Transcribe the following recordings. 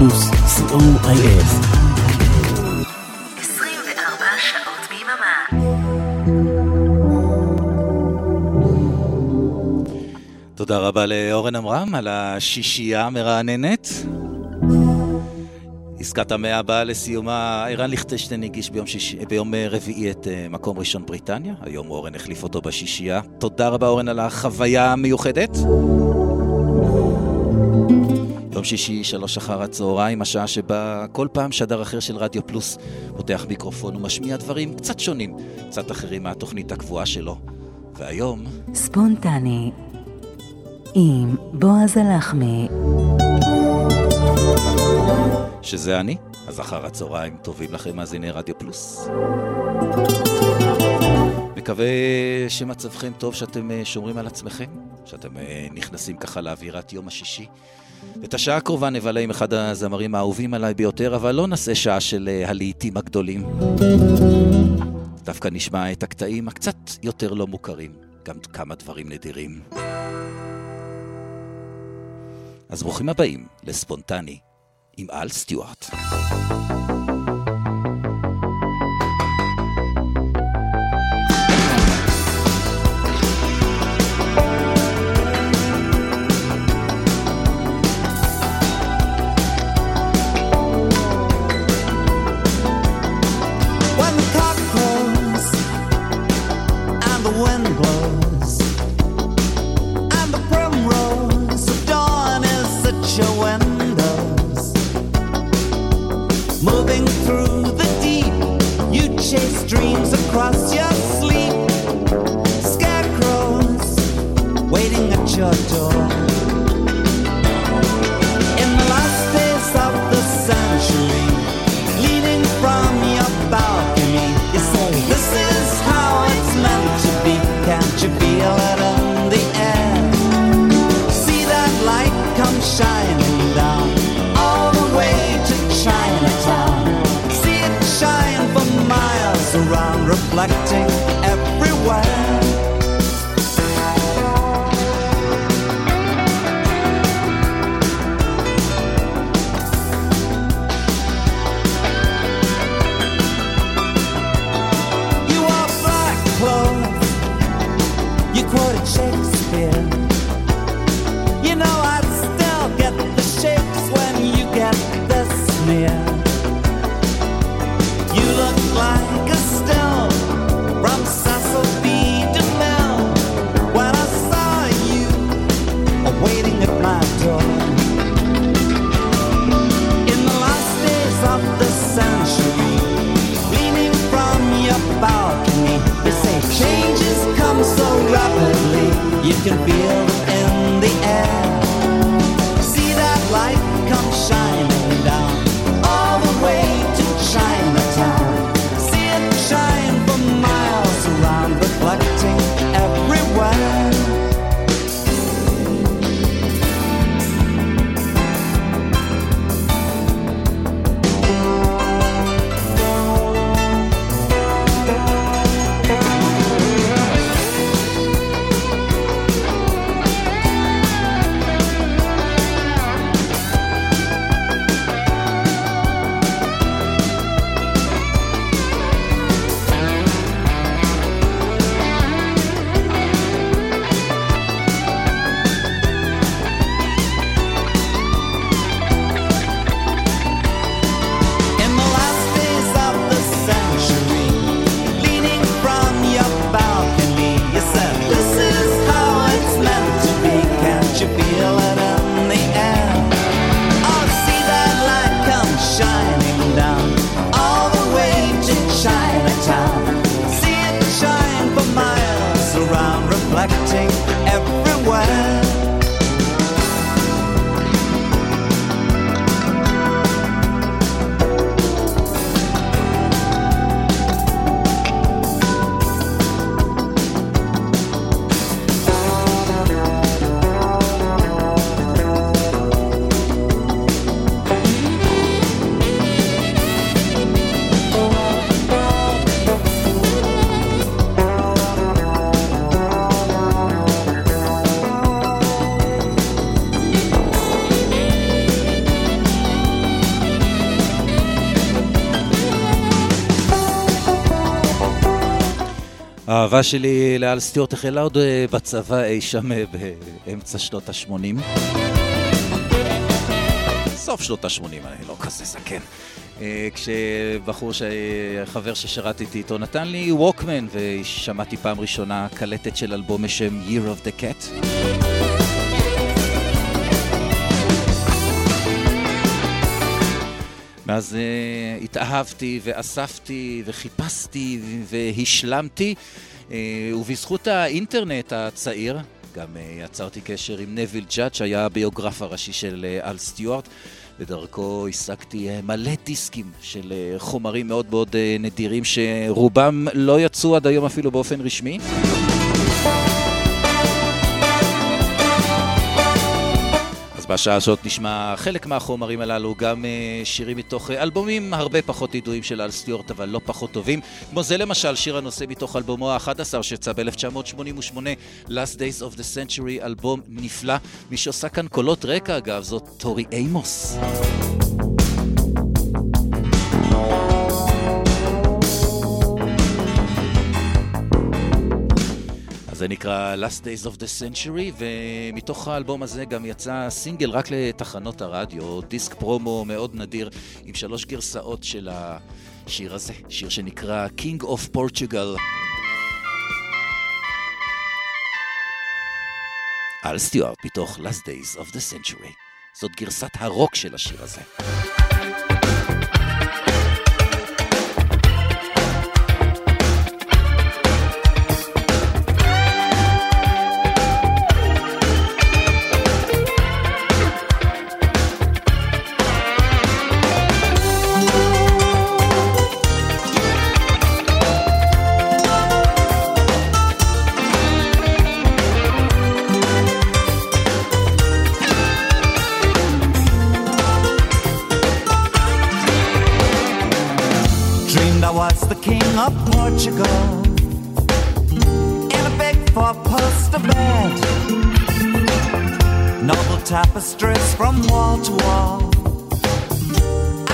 פלוס, co.il. 24 שעות ביממה. תודה רבה לאורן עמרם על השישייה המרעננת. עסקת המאה הבאה לסיומה, ערן ליכטשטיין הגיש ביום, שיש... ביום רביעי את uh, מקום ראשון בריטניה, היום אורן החליף אותו בשישייה. תודה רבה אורן על החוויה המיוחדת. יום שישי, שלוש אחר הצהריים, השעה שבה כל פעם שדר אחר של רדיו פלוס פותח מיקרופון ומשמיע דברים קצת שונים, קצת אחרים מהתוכנית הקבועה שלו. והיום... ספונטני עם בועז הלחמי שזה אני, אז אחר הצהריים טובים לכם מאזיני רדיו פלוס. מקווה שמצבכם טוב, שאתם אה, שומרים על עצמכם, שאתם אה, נכנסים ככה לאווירת יום השישי. את השעה הקרובה נבלה עם אחד הזמרים האהובים עליי ביותר, אבל לא נעשה שעה של אה, הלהיטים הגדולים. דווקא נשמע את הקטעים הקצת יותר לא מוכרים, גם כמה דברים נדירים. אז ברוכים הבאים לספונטני עם אל סטיוארט. moving through the deep. You chase dreams across your sleep. Scarecrows waiting at your door. האהבה שלי לאל סטיורט החלה עוד אה, בצבא אי שם אה, באמצע שנות ה-80. סוף שנות ה-80, אני לא כזה זקן. אה, כשבחור. חבר ששירתי איתו נתן לי ווקמן, ושמעתי פעם ראשונה קלטת של אלבום בשם Year of the Cat. ואז uh, התאהבתי ואספתי וחיפשתי והשלמתי, uh, ובזכות האינטרנט הצעיר, גם uh, יצרתי קשר עם נביל ג'אד, שהיה הביוגרף הראשי של אל סטיוארט. ודרכו השגתי מלא דיסקים של חומרים מאוד מאוד נדירים שרובם לא יצאו עד היום אפילו באופן רשמי. בשעה הזאת נשמע חלק מהחומרים הללו, גם uh, שירים מתוך uh, אלבומים הרבה פחות ידועים של אל סטיורט, אבל לא פחות טובים. כמו זה למשל, שיר הנושא מתוך אלבומו ה-11 שיצא ב-1988, Last Days of the Century, אלבום נפלא. מי שעושה כאן קולות רקע, אגב, זאת טורי אימוס. זה נקרא Last Days of the Century, ומתוך האלבום הזה גם יצא סינגל רק לתחנות הרדיו, דיסק פרומו מאוד נדיר, עם שלוש גרסאות של השיר הזה, שיר שנקרא King of Portugal. על סטיוארט מתוך Last Days of the Century. זאת גרסת הרוק של השיר הזה. Tapestries from wall to wall,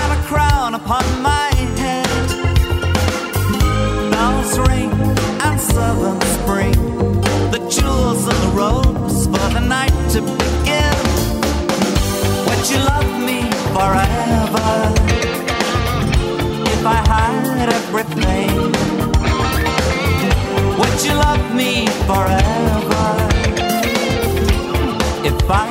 and a crown upon my head. Bells ring and servants bring the jewels and the robes for the night to begin. Would you love me forever I had everything? Would you love me forever if I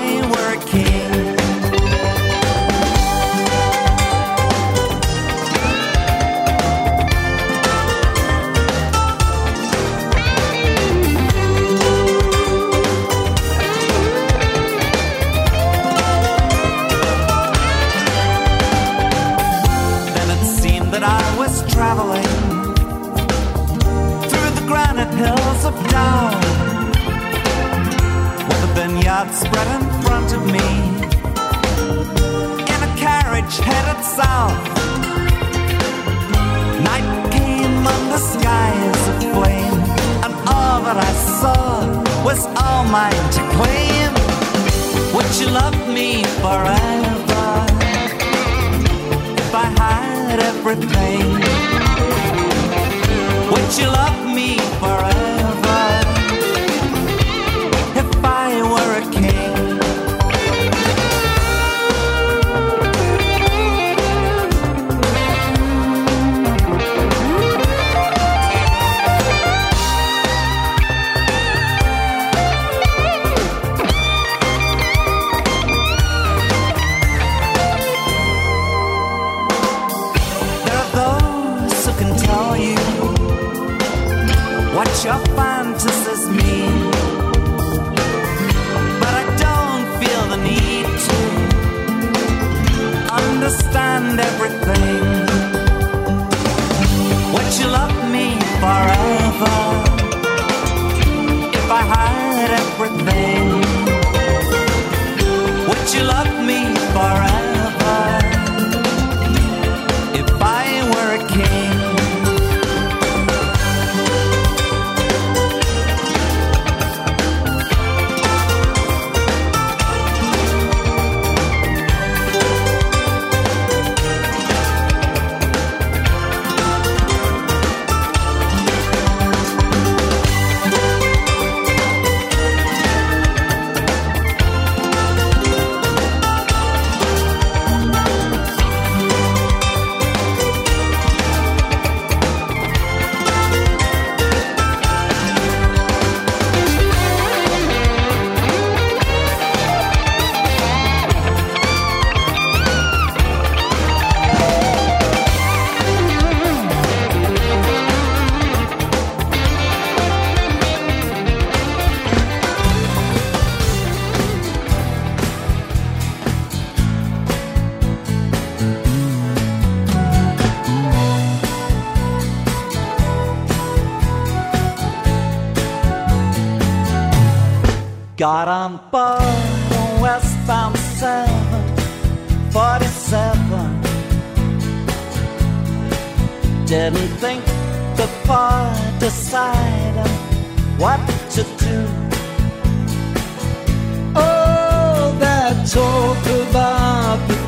vineyard spread in front of me. In a carriage headed south. Night came on the skies aflame, and all that I saw was all mine to claim. Would you love me forever if I had everything? Would you love me forever? your fantasies mean. But I don't feel the need to understand everything. Would you love me forever?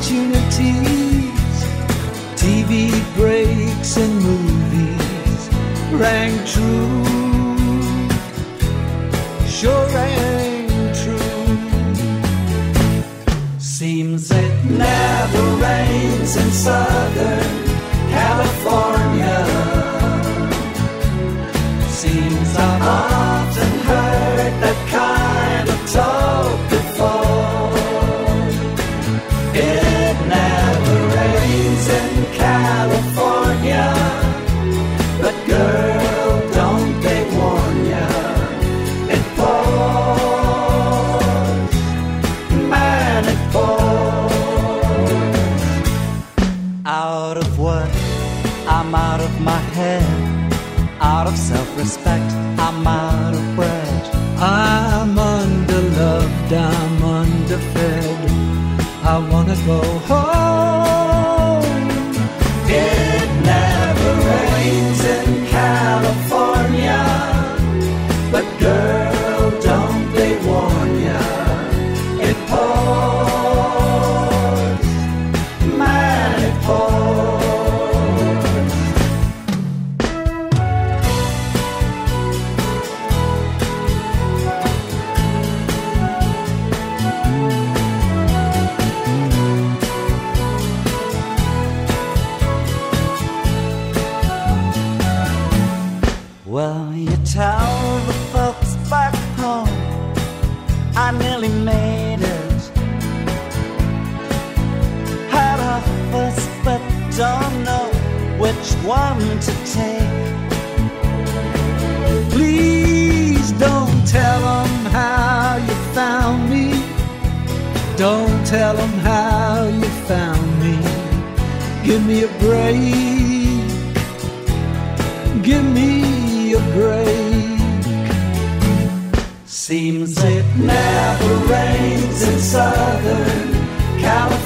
Opportunities, TV breaks and movies rang true. Sure rang true. Seems it never rains in Southern California. Seems I've often heard that kind of talk one to take. Please don't tell them how you found me. Don't tell them how you found me. Give me a break. Give me a break. Seems it never rains in Southern California.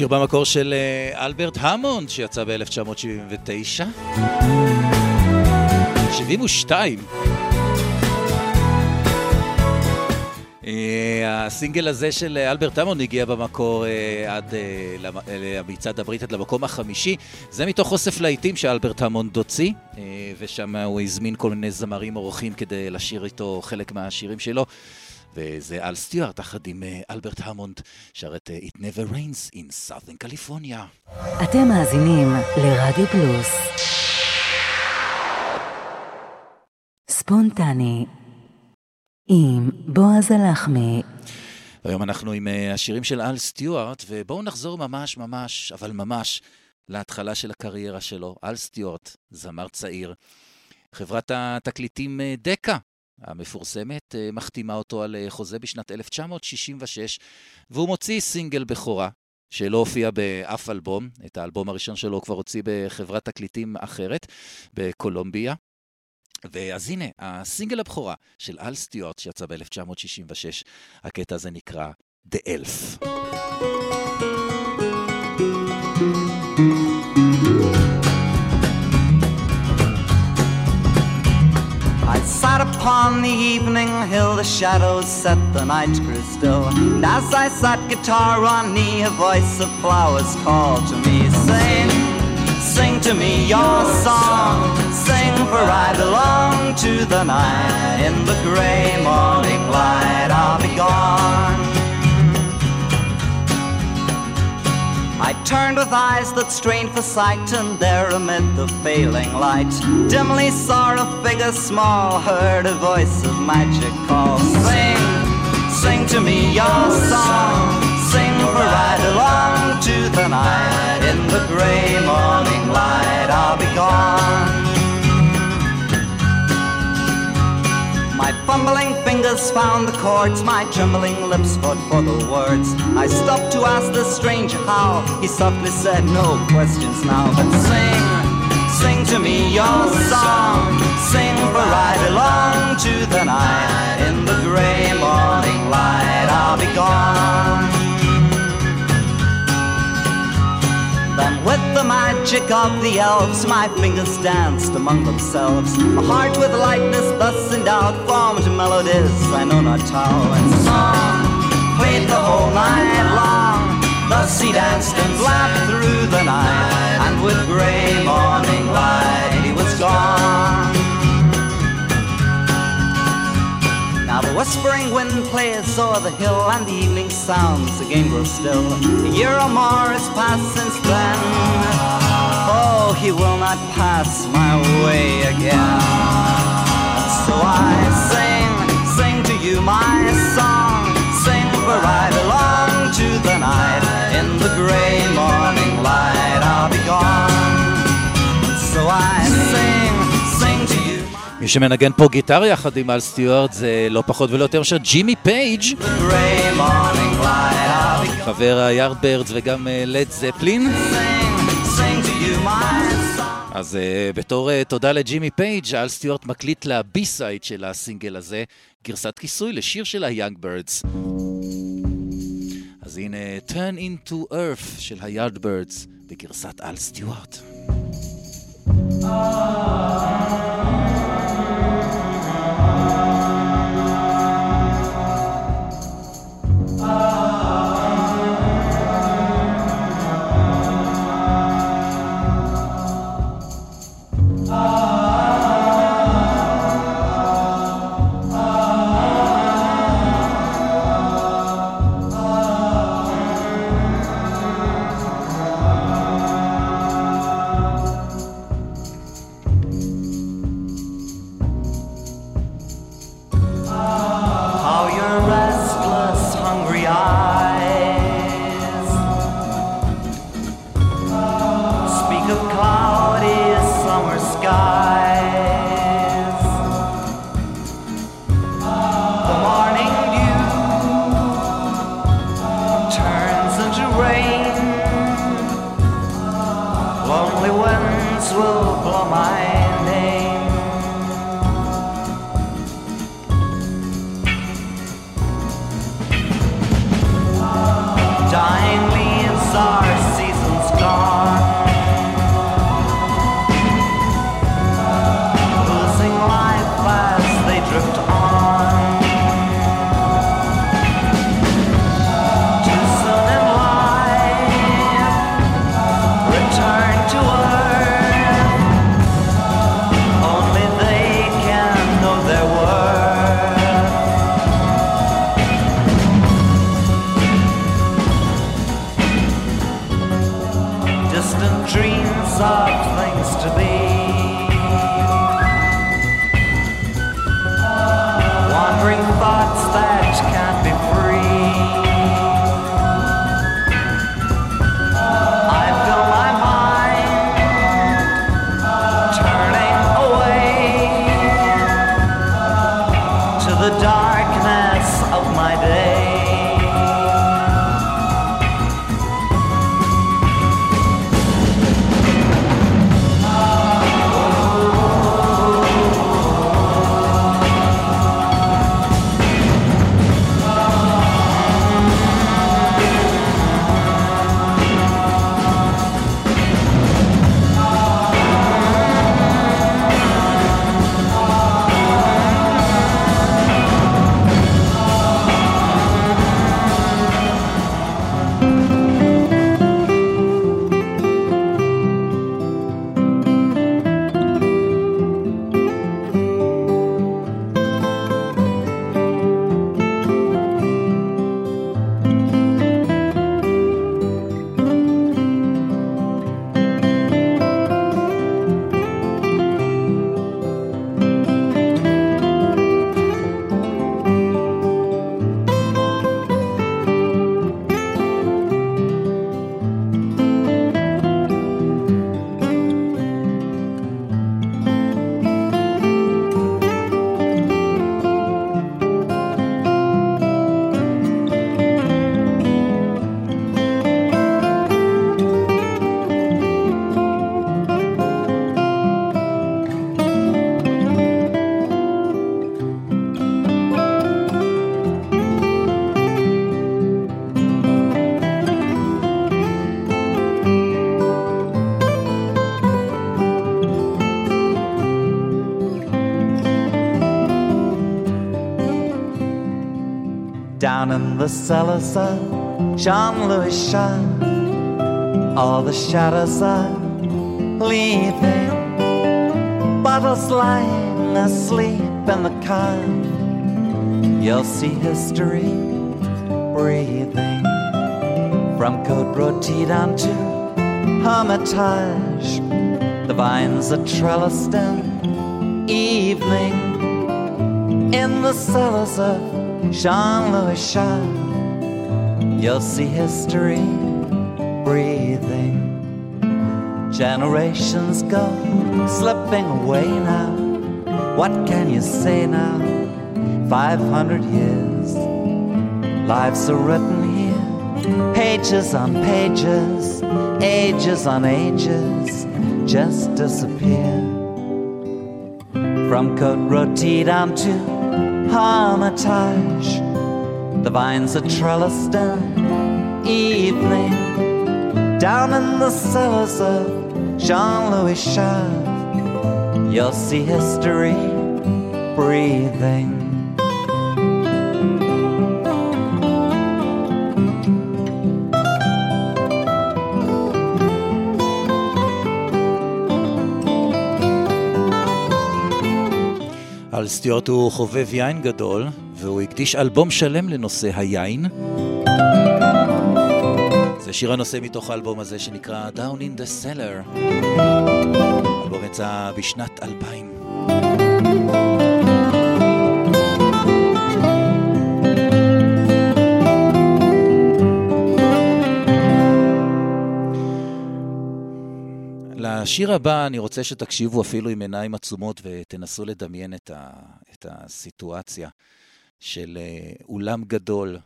שיר במקור של אה, אלברט המונד, שיצא ב-1979. 72. אה, הסינגל הזה של אה, אלברט המונד הגיע במקור עד למ- למצעד הבריטית למקום החמישי. זה מתוך אוסף להיטים שאלברט המונד הוציא, ושם הוא הזמין כל מיני זמרים אורחים כדי לשיר איתו חלק מהשירים שלו. וזה אל סטיוארט, יחד עם אה, אלברט המונד, שר את אה, It Never Rains in Southern California. אתם מאזינים לרדיו פלוס. ספונטני עם בועז הלחמי. והיום אנחנו עם אה, השירים של אל סטיוארט, ובואו נחזור ממש ממש, אבל ממש, להתחלה של הקריירה שלו. אל סטיוארט, זמר צעיר. חברת התקליטים דקה המפורסמת אה, מחתימה אותו על אה, חוזה בשנת 1966, והוא מוציא סינגל בכורה. שלא הופיע באף אלבום, את האלבום הראשון שלו הוא כבר הוציא בחברת תקליטים אחרת, בקולומביה. ואז הנה, הסינגל הבכורה של אל סטיוארט שיצא ב-1966, הקטע הזה נקרא The Elf. Sat upon the evening hill, the shadows set, the night grew still. And as I sat guitar on knee, a voice of flowers called to me, Sing, sing to me your song. Sing, for I belong to the night. In the gray morning light, I'll be gone. I turned with eyes that strained for sight, and there amid the failing light, dimly saw a figure small, heard a voice of magic call. Sing, sing to me your song. Sing for right along to the night. In the gray morning light, I'll be gone. My fumbling fingers found the chords, my trembling lips fought for the words. I stopped to ask the stranger how. He softly said, No questions now, but sing, sing to me your song. Sing for I belong to the night. In the gray morning light, I'll be gone. With the magic of the elves, my fingers danced among themselves. My heart with lightness thus endowed formed melodies I know not how, and song played the whole night long. Thus he danced and laughed through the night, whispering wind plays o'er the hill And the evening sounds again grow still. A year or more has passed since then. Oh, he will not pass my way again. So I sing, sing to you my song. Sing for right along to the night. In the gray morning light I'll be gone. So I sing, מי שמנגן פה גיטר יחד עם אל סטיוארט זה לא פחות ולא יותר מאשר ג'ימי פייג', חבר היארדברדס וגם לד זפלין. אז uh, בתור uh, תודה לג'ימי פייג', אל סטיוארט מקליט לבי סייד של הסינגל הזה, גרסת כיסוי לשיר של בירדס. אז הנה, Turn into Earth של היארדברדס בגרסת אל סטיוארט. How Of Jean Louis Chave, all the shadows are leaving. Bottles lying asleep in the car. You'll see history breathing from Côte Rôtie down to Hermitage. The vines are trellised in evening in the cellars of Jean Louis Chave. You'll see history breathing. Generations go slipping away now. What can you say now? 500 years. Lives are written here, pages on pages, ages on ages, just disappear. From Côte Rôtie down to Hermitage, the vines are trellised in evening. Down in the cellars of Jean Louis Chave, you'll see history breathing. אל סטיוארט הוא חובב יין גדול, והוא הקדיש אלבום שלם לנושא היין. זה שיר הנושא מתוך האלבום הזה שנקרא Down in the Cellar. האלבום יצא בשנת 2000. לשיר הבא אני רוצה שתקשיבו אפילו עם עיניים עצומות ותנסו לדמיין את, ה, את הסיטואציה של אה, אולם גדול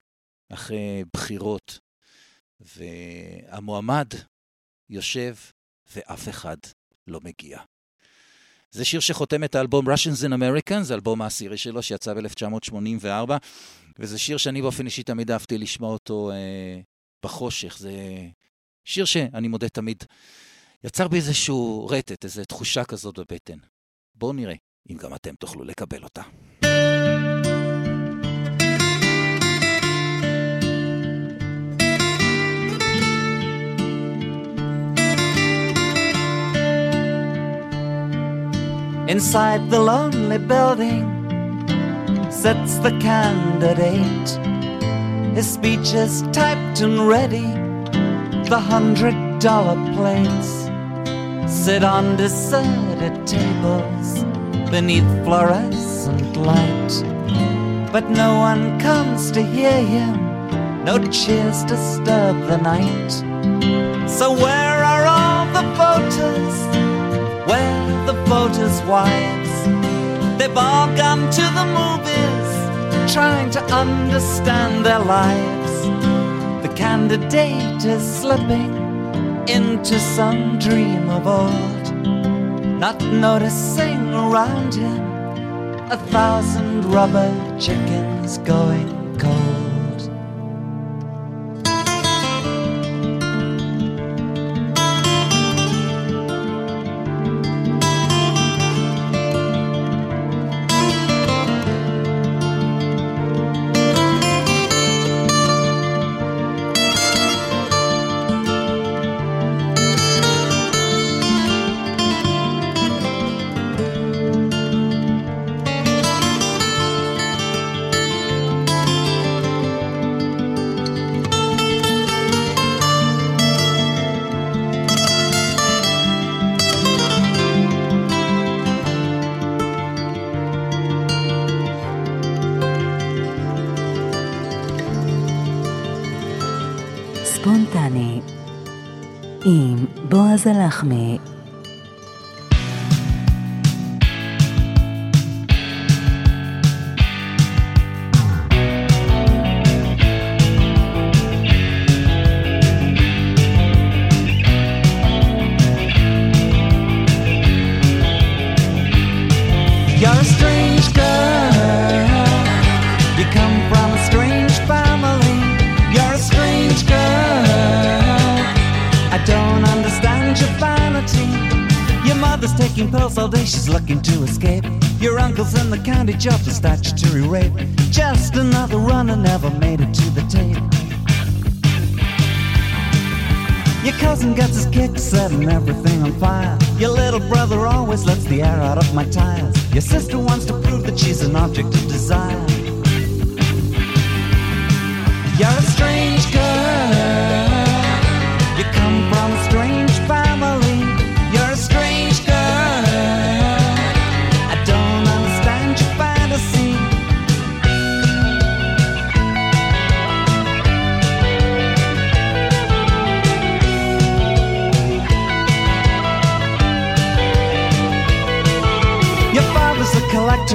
אחרי בחירות, והמועמד יושב ואף אחד לא מגיע. זה שיר שחותם את האלבום Russians in Americans, זה האלבום העשירי שלו שיצא ב-1984, וזה שיר שאני באופן אישי תמיד אהבתי לשמוע אותו אה, בחושך. זה שיר שאני מודה תמיד יצר בי איזשהו רטט, איזו תחושה כזאת בבטן. בואו נראה אם גם אתם תוכלו לקבל אותה. Inside the lonely building sits the candidate. His speech is typed and ready. The hundred dollar plates sit on deserted tables beneath fluorescent light. But no one comes to hear him, no cheers disturb the night. So, where are all the voters? Voters' wives? They've all gone to the movies, trying to understand their lives. The candidate is slipping into some dream of old, not noticing around him a thousand rubber chickens going cold. עליזה לחמי she's looking to escape. Your uncle's in the county jail for statutory rape. just another runner, never made it to the tape. Your cousin gets his kick, setting everything on fire. Your little brother always lets the air out of my tires. Your sister wants to prove that she's an object of desire. You're a strange girl.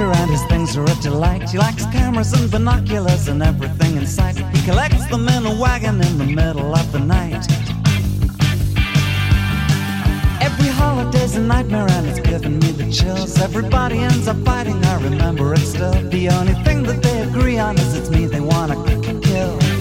And his things are a delight. He likes cameras and binoculars and everything in sight. He collects them in a wagon in the middle of the night. Every holiday's a nightmare and it's giving me the chills. Everybody ends up fighting, I remember it still. The only thing that they agree on is it's me they wanna kill.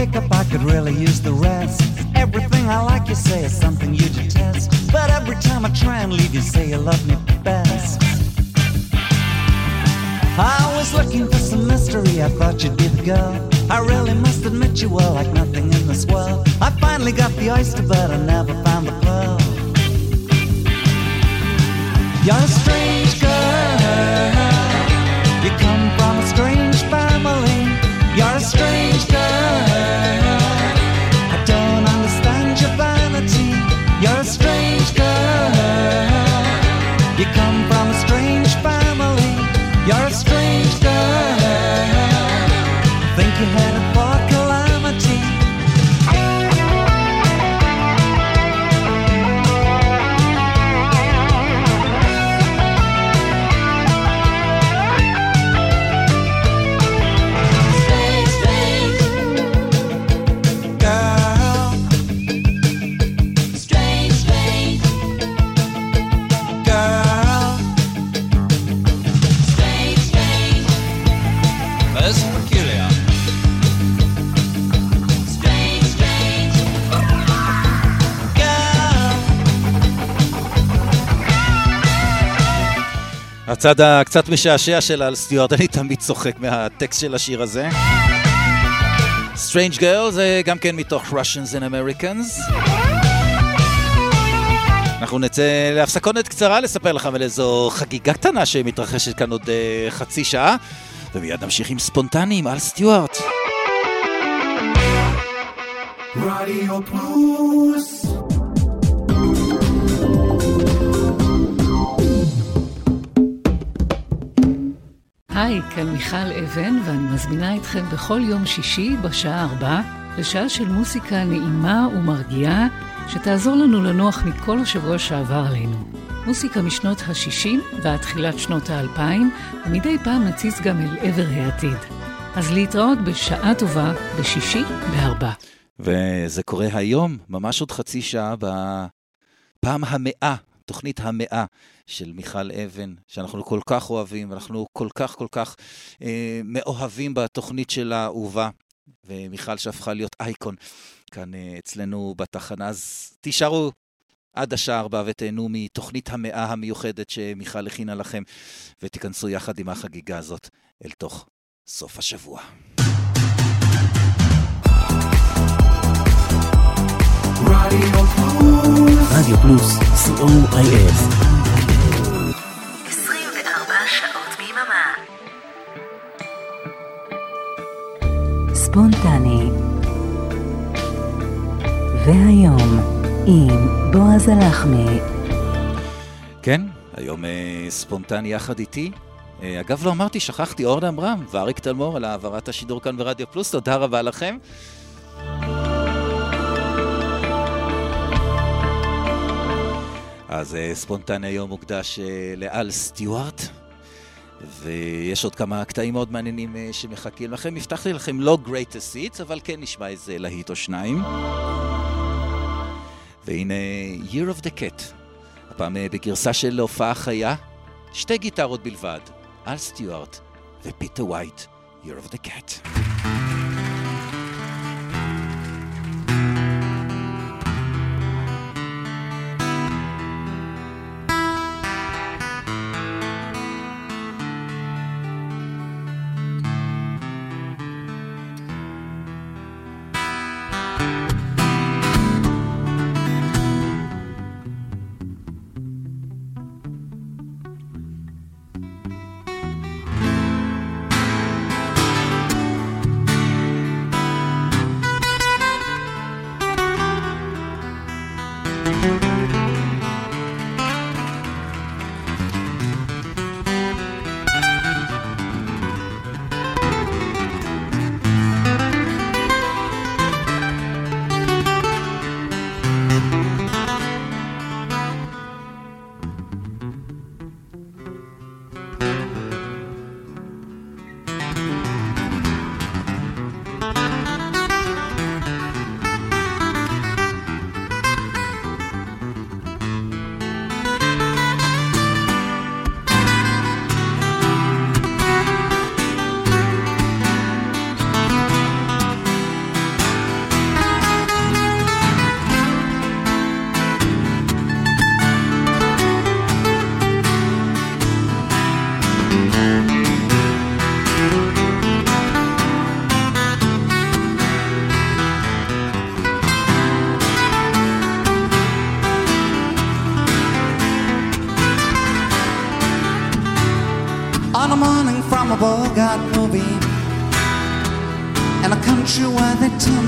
We ought to break up. I could really use the rest. Everything I like you say is something you detest. But every time I try and leave, you say you love me best. I was looking for some mystery. I thought you'd be the girl. I really must admit you were like nothing in this world. I finally got the oyster, but I never found the pearl. You're a strange girl. You come from a strange family. You're a strange הצד הקצת משעשע של אל סטיוארט, אני תמיד צוחק מהטקסט של השיר הזה. Strange Girl זה גם כן מתוך Russians and Americans. אנחנו נצא להפסקונת קצרה לספר לכם על איזו חגיגה קטנה שמתרחשת כאן עוד uh, חצי שעה, ומיד נמשיך עם ספונטניים, אל סטיוארט. רדיו פלוס היי, כאן מיכל אבן, ואני מזמינה אתכם בכל יום שישי בשעה ארבע לשעה של מוסיקה נעימה ומרגיעה, שתעזור לנו לנוח מכל השבוע שעבר עלינו. מוסיקה משנות ה-60 ועד תחילת שנות ה-2000, ומדי פעם נציץ גם אל עבר העתיד. אז להתראות בשעה טובה בשישי בארבע. וזה קורה היום, ממש עוד חצי שעה, בפעם המאה, תוכנית המאה של מיכל אבן, שאנחנו כל כך אוהבים, אנחנו כל כך כל כך אה, מאוהבים בתוכנית של האהובה, ומיכל שהפכה להיות אייקון כאן אה, אצלנו בתחנה, אז תישארו עד השעה ארבע ותהנו מתוכנית המאה המיוחדת שמיכל הכינה לכם, ותיכנסו יחד עם החגיגה הזאת אל תוך סוף השבוע. רדיו פלוס רדיו פלוס, co.il. 24 שעות ביממה. ספונטני. והיום, עם בועז הלחמי. כן, היום אה, ספונטני יחד איתי. אה, אגב, לא אמרתי, שכחתי, אורנה עמרם ואריק תלמור על העברת השידור כאן ברדיו פלוס, תודה רבה לכם. אז אה, ספונטני היום מוקדש אה, לאל סטיוארט, ויש עוד כמה קטעים מאוד מעניינים אה, שמחכים לכם. הבטחתי לכם לא greatest hits, אבל כן נשמע איזה להיט או שניים. והנה Year of the Cat, הפעם בגרסה של הופעה חיה, שתי גיטרות בלבד, אל סטיוארט ופיטר ווייט, Year of the Cat.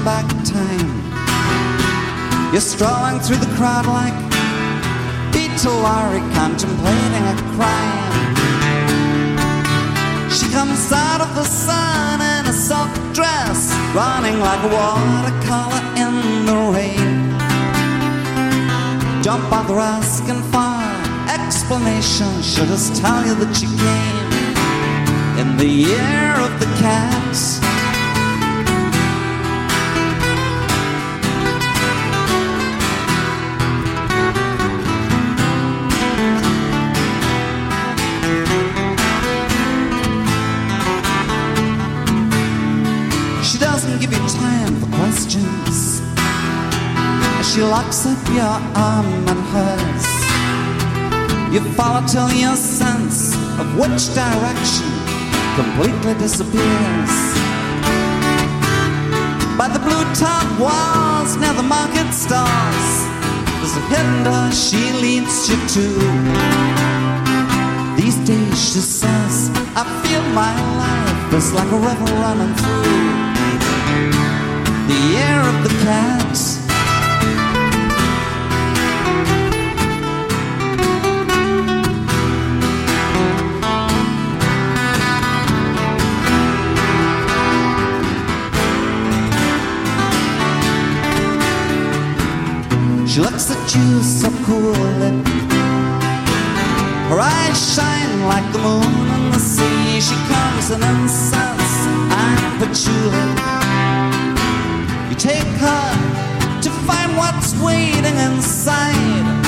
Back time. You're strolling through the crowd like Peter contemplating a crime. She comes out of the sun in a soft dress Running like a watercolor in the rain. Don't bother asking for explanation She'll just tell you that she came. In the year of the cat. Up your arm and hers. You follow till your sense of which direction completely disappears. By the blue top walls near the market stalls, there's a hidden she leads you to. These days, she says, I feel my life is like a river running through the air of the cat. You so coolly. Her eyes shine like the moon on the sea. She comes in incense and patchouli. You take her to find what's waiting inside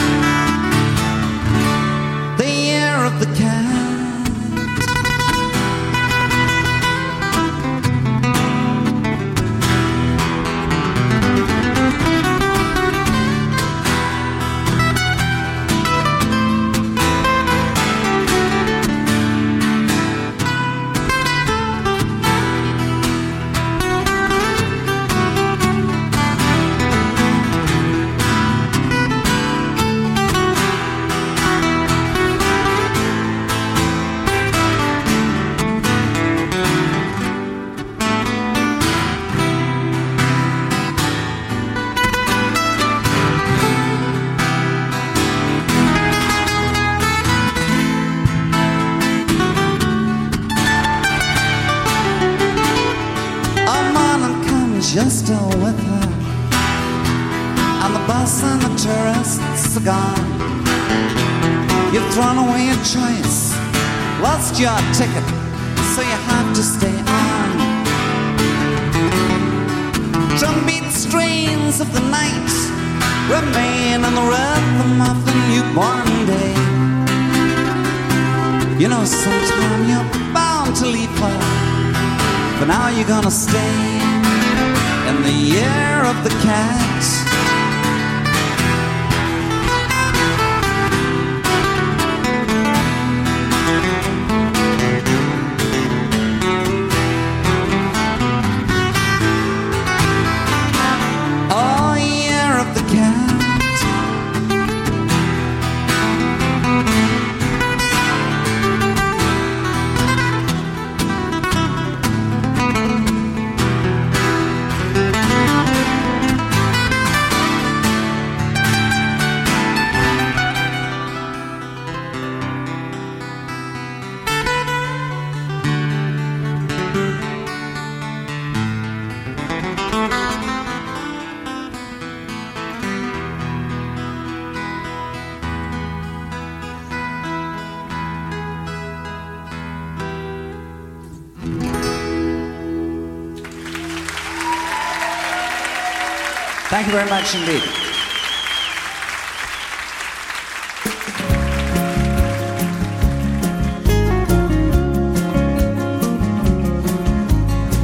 very much indeed.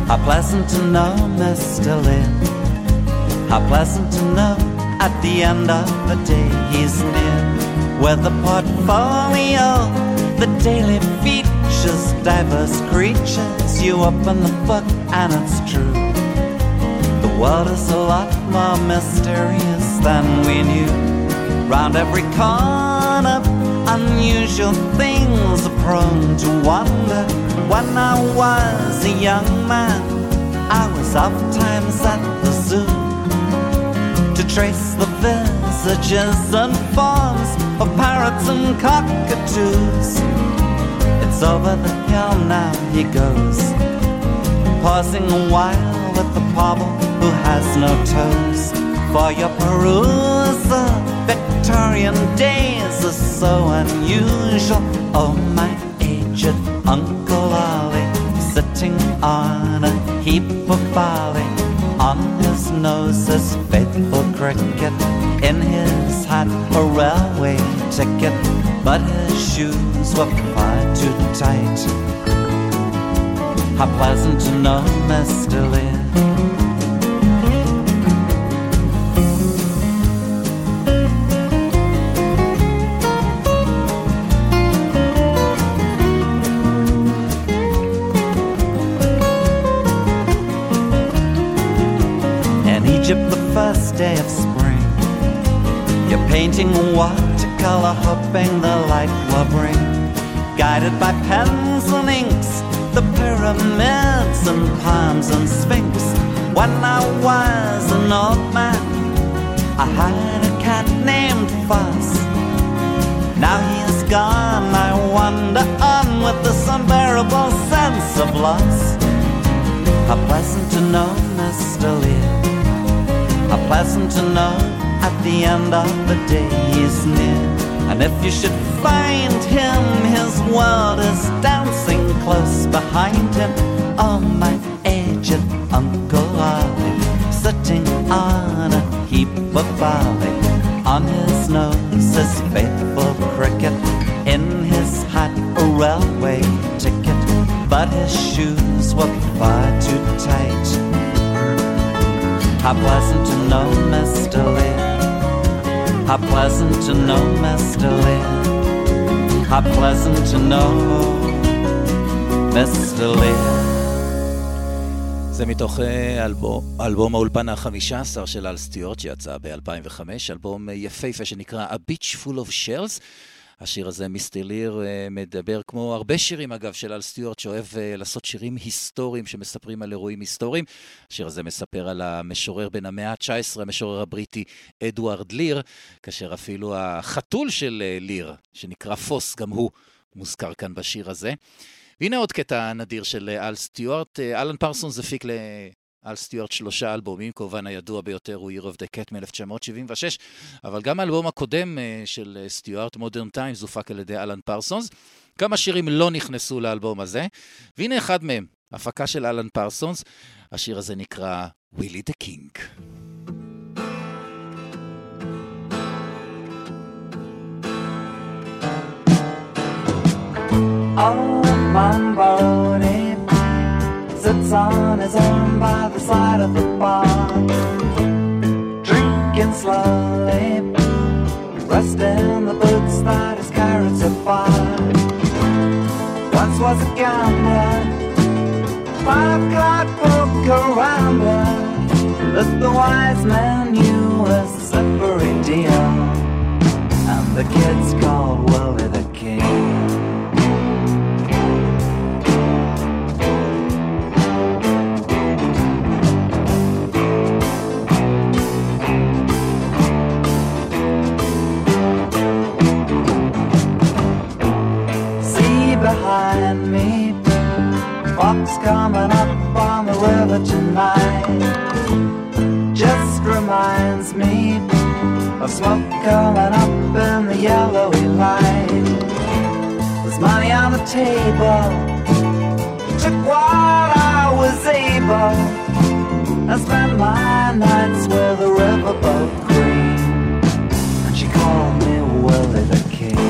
How pleasant to know, Mr. Lynn. How pleasant to know at the end of the day he's near. With the portfolio, the daily features, diverse creatures. You open the book and it's true. World is a lot more mysterious than we knew. Round every corner, unusual things are prone to wonder. When I was a young man, I was oftentimes at the zoo to trace the visages and forms of parrots and cockatoos. It's over the hill now he goes, pausing a while with the pobble who has no toes. For your perusal, Victorian days are so unusual. Oh, my aged Uncle Arly, sitting on a heap of barley. On his nose is faithful cricket, in his hat a railway ticket, but his shoes were far too tight. How pleasant to know Mr. Lear. Painting watercolor, hoping the light will bring. Guided by pens and inks, the pyramids and palms and sphinx. When I was an old man, I had a cat named Foss. Now he's gone, I wander on with this unbearable sense of loss. How pleasant to know Mr. Lear. How pleasant to know at the end of the day he's near. And if you should find him, his world is dancing close behind him. Oh, my aged Uncle Arly, sitting on a heap of barley. On his nose is faithful cricket, in his hat a railway ticket, but his shoes were far too tight. How pleasant to know Mr. Lear. How pleasant to know Mr. Lear. How pleasant to know Mr. Lear. זה מתוך אה, אלבום, אלבום האולפן ה-15 של אל סטיוארט שיצא ב-2005, אלבום אה, יפהפה שנקרא A Beach Full of Shells. השיר הזה, מיסטר ליר, אה, מדבר כמו הרבה שירים אגב של אל סטיוארט, שאוהב אה, לעשות שירים היסטוריים שמספרים על אירועים היסטוריים. השיר הזה מספר על המשורר בן המאה ה-19, המשורר הבריטי אדוארד ליר, כאשר אפילו החתול של אה, ליר, שנקרא פוס, גם הוא מוזכר כאן בשיר הזה. והנה עוד קטע נדיר של אל סטיוארט. אלן פרסונס הפיק לאל סטיוארט שלושה אלבומים, כמובן הידוע ביותר הוא Year of the Cat מ-1976, אבל גם האלבום הקודם אה, של אה, סטיוארט, Modern Times, הופק על ידי אלן פרסונס. כמה שירים לא נכנסו לאלבום הזה, והנה אחד מהם, הפקה של אלן פרסונס. השיר הזה נקרא "Willie the King". Old man Bodie sits on his own by the side of the bar, drinking slowly, resting the boots that his carrots have fired. Once was a gambler, five card poker rambler, that the wise man knew was a slippery deal, and the kids called Willie the Fox coming up on the river tonight. Just reminds me of smoke coming up in the yellowy light. There's money on the table, took what I was able. I spent my nights with a riverboat queen, and she called me Willie the King.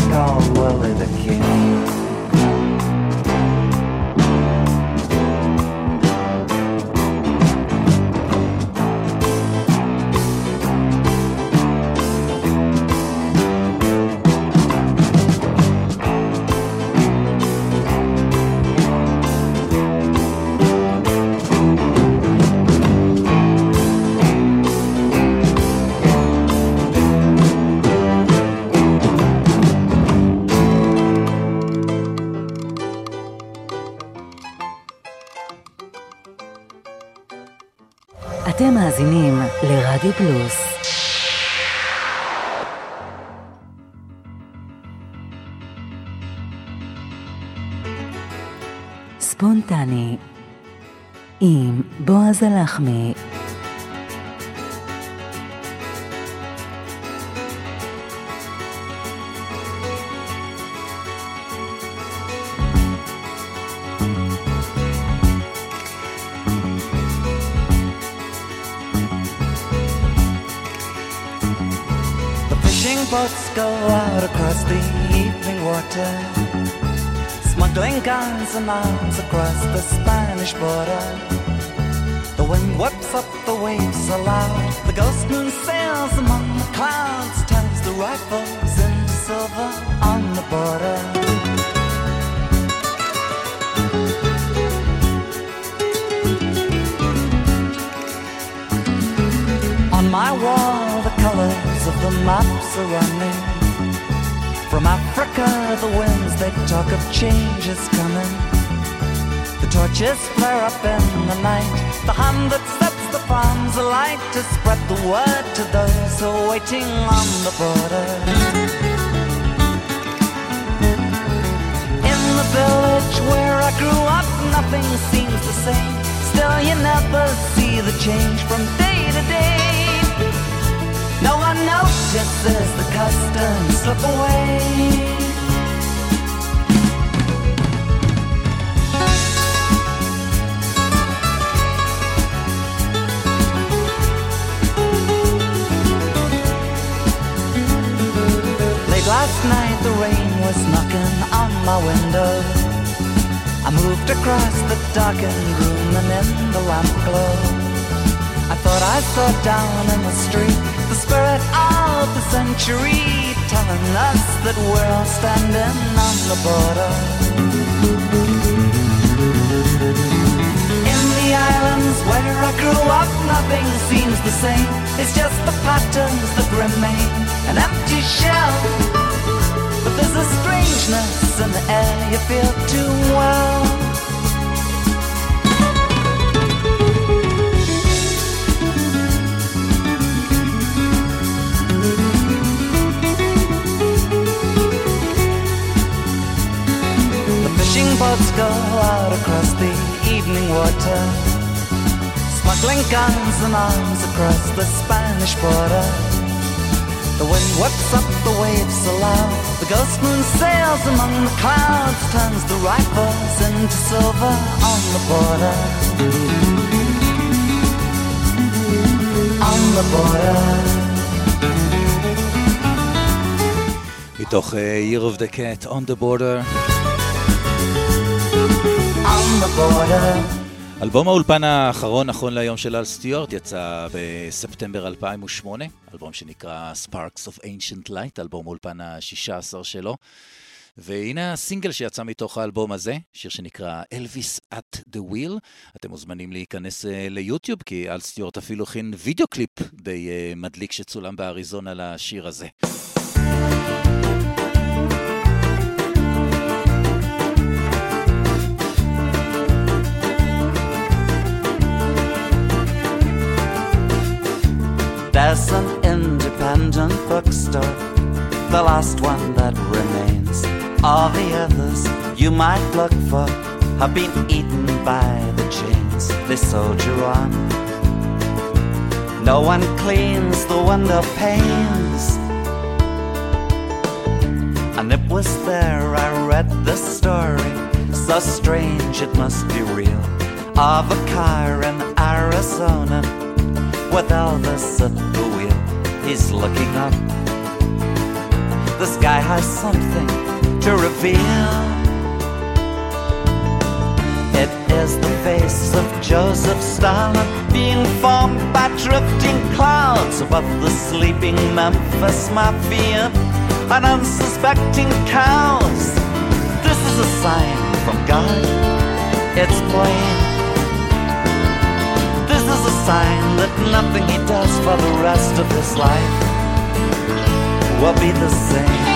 Kids called Willie the King. פלוס. ספונטני עם בועז הלחמי. miles and miles across the Spanish border. The wind whips up the waves aloud. The ghost moon sails among the clouds, turns the rifles in silver on the border. On my wall, the colors of the maps are running. From Africa, the winds they talk of change is coming. The torches flare up in the night. The hand that sets the palms alight to spread the word to those who are waiting on the border. In the village where I grew up, nothing seems the same. Still, you never see the change from day to day. Notices the customs slip away. Last night the rain was knocking on my window. I moved across the darkened room and in the lamp glow. I thought I saw down in the street spirit of the century telling us that we're all standing on the border. In the islands where I grew up, nothing seems the same. It's just the patterns that remain, an empty shell. But there's a strangeness in the air you feel too well. boats go out across the evening water, smuggling guns and arms across the Spanish border. The wind whips up the waves so loud, the ghost moon sails among the clouds, turns the rifles into silver on the border. On the border. מתוך אה, Year of the Cat, On the Border. אלבום האולפן האחרון נכון להיום של אל סטיוארט יצא בספטמבר 2008, אלבום שנקרא Sparks of Ancient Light, אלבום האולפן ה-16 שלו. והנה הסינגל שיצא מתוך האלבום הזה, שיר שנקרא Elvis at the Wheel. אתם מוזמנים להיכנס אה, ליוטיוב, כי אל סטיוארט אפילו הכין וידאו קליפ די אה, מדליק שצולם באריזונה לשיר הזה. There's an independent bookstore, the last one that remains. All the others you might look for have been eaten by the chains. They soldier on. No one cleans the window panes. And it was there I read the story, so strange it must be real, of a car in Arizona with Elvis at the wheel. He's looking up. This guy has something to reveal. It is the face of Joseph Stalin being formed by drifting clouds above the sleeping Memphis Mafia and unsuspecting cows. This is a sign from God. It's plain. Sign that nothing he does for the rest of his life will be the same.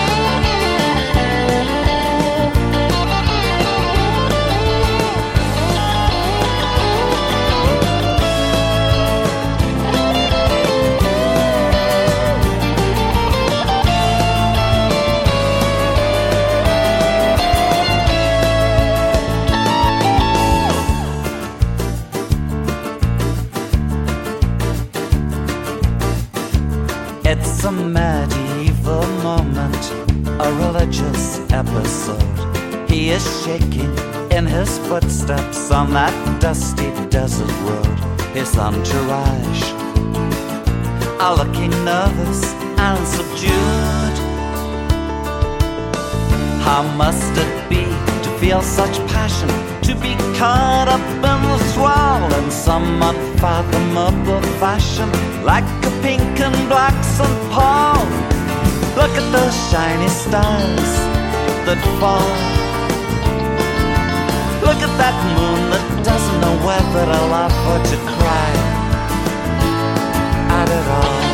That dusty desert road. His entourage are looking nervous and subdued. How must it be to feel such passion? To be caught up in the thrall in some unfathomable fashion, like a pink and black St. Paul. Look at those shiny stars that fall. Look at that moon that doesn't know whether to laugh or to cry at all.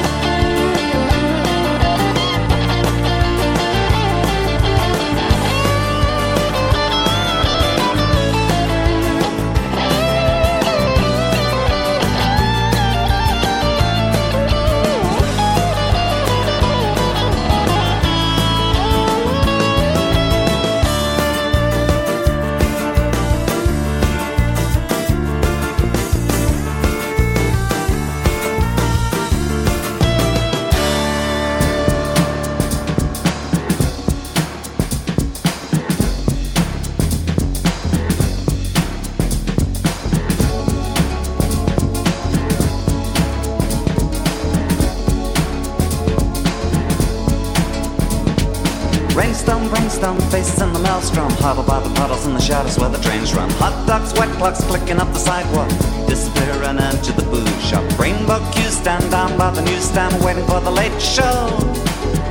Brimstone faces in the maelstrom. Huddled by the puddles in the shadows where the trains run. Hot dogs, wet clocks clicking up the sidewalk. Disappearing into the booze shop. Rainbow cues stand down by the newsstand waiting for the late show.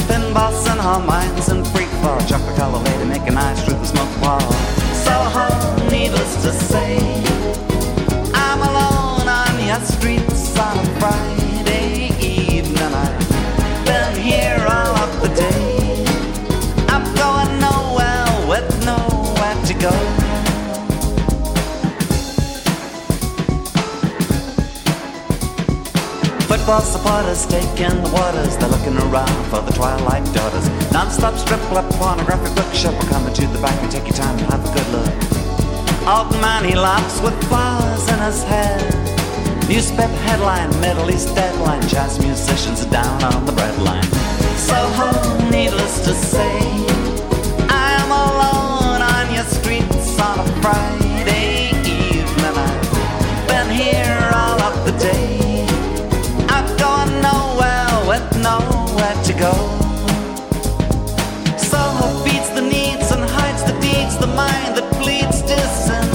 Pinballs and her minds and freak fall. Chocolate color lady making eyes through the smoke wall. Soho, needless to say. I'm alone on your streets on a Friday evening. I've been here all Football supporters taking the waters. They're looking around for the twilight daughters. Non-stop strip club, pornographic bookshop. We're coming to the back and take your time and have a good look. Old man, he laughs with flowers in his hair. Newspaper headline, Middle East deadline. Jazz musicians are down on the breadline. So needless to say, on a Friday evening. I've been here all of the day. I'm going nowhere with nowhere to go. Soho feeds the needs and hides the deeds, the mind that bleeds disenchanted.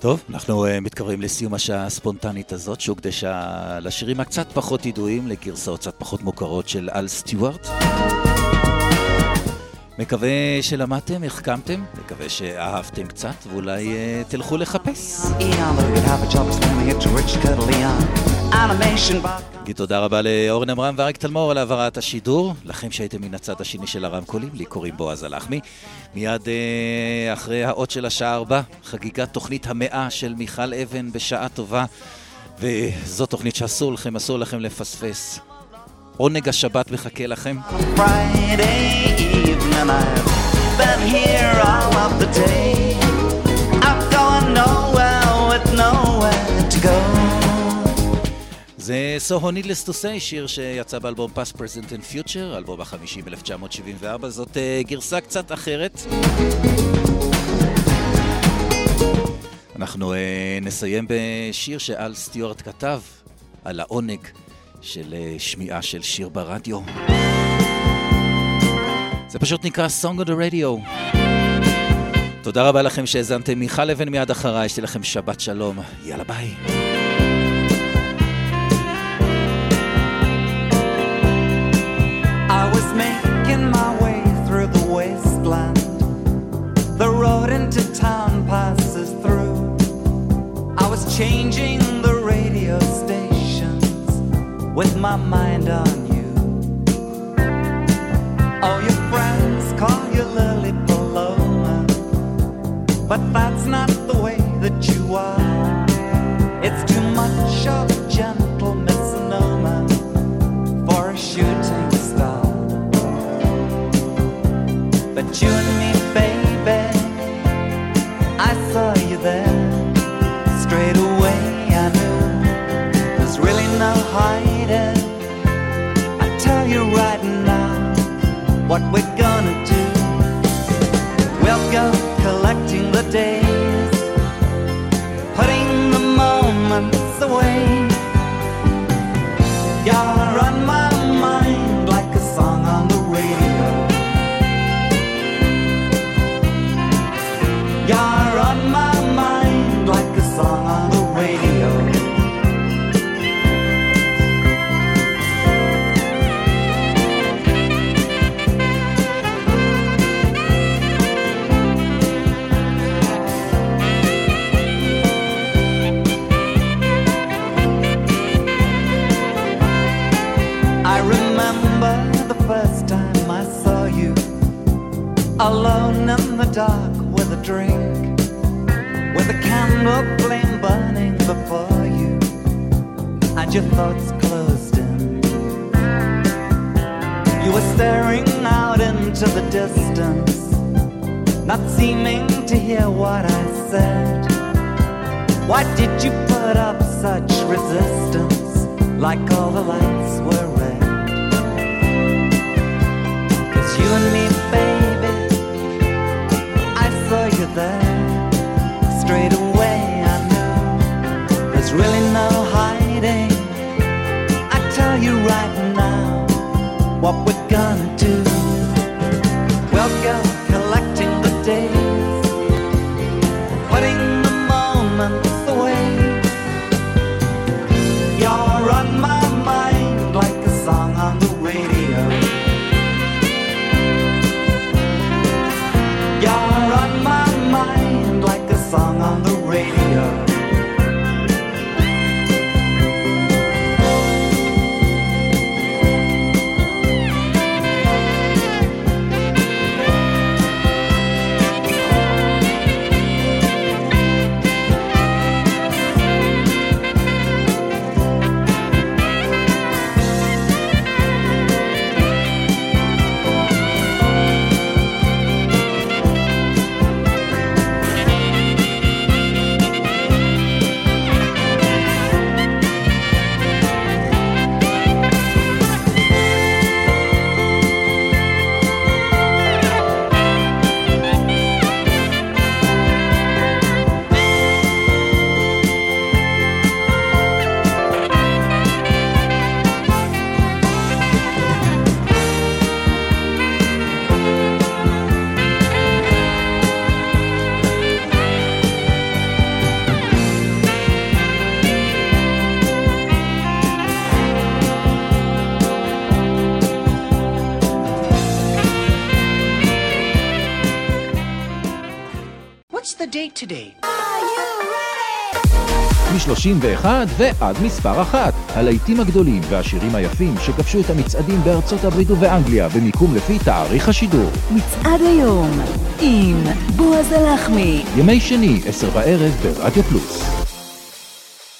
טוב, אנחנו uh, מתקרבים לסיום השעה הספונטנית הזאת, שהוקדשה לשירים הקצת פחות ידועים, לגרסאות קצת פחות מוכרות של אל סטיוארט. מקווה שלמדתם, החכמתם, מקווה שאהבתם קצת, ואולי uh, תלכו לחפש. נגיד תודה רבה לאורן עמרם ואריק תלמור על העברת השידור. לכם שהייתם מן הצד השני של הרמקולים, לי קוראים בועז הלחמי. מיד אה, אחרי האות של השעה ארבע, חגיגת תוכנית המאה של מיכל אבן בשעה טובה. וזו תוכנית שאסור לכם, אסור לכם לפספס. עונג השבת מחכה לכם. זה So Needless to Say, שיר שיצא באלבום Past Present and Future, אלבום החמישי ב-1974, זאת uh, גרסה קצת אחרת. אנחנו uh, נסיים בשיר שאל סטיוארט כתב על העונג של uh, שמיעה של שיר ברדיו. זה פשוט נקרא Song on the Radio. תודה רבה לכם שהאזנתם. מיכל אבן מיד אחריי, יש לי לכם שבת שלום. יאללה ביי. Changing with my mind on you. Oh, your friends call you Lily Paloma, but that's not the way that you are. It's too much of a gentle misnomer for a shooting star. But you what we're your thoughts closed in. You were staring out into the distance, not seeming to hear what I said. Why did you put up such resistance like all the lights were red? Cause you and me, baby, I saw you there. Straight away you right מ-31 ועד מספר אחת. הלהיטים הגדולים והשירים היפים שכבשו את המצעדים בארצות הברית ובאנגליה במיקום לפי תאריך השידור. מצעד היום עם בועז הלחמי. ימי שני, עשר בערב ברדיו פלוס.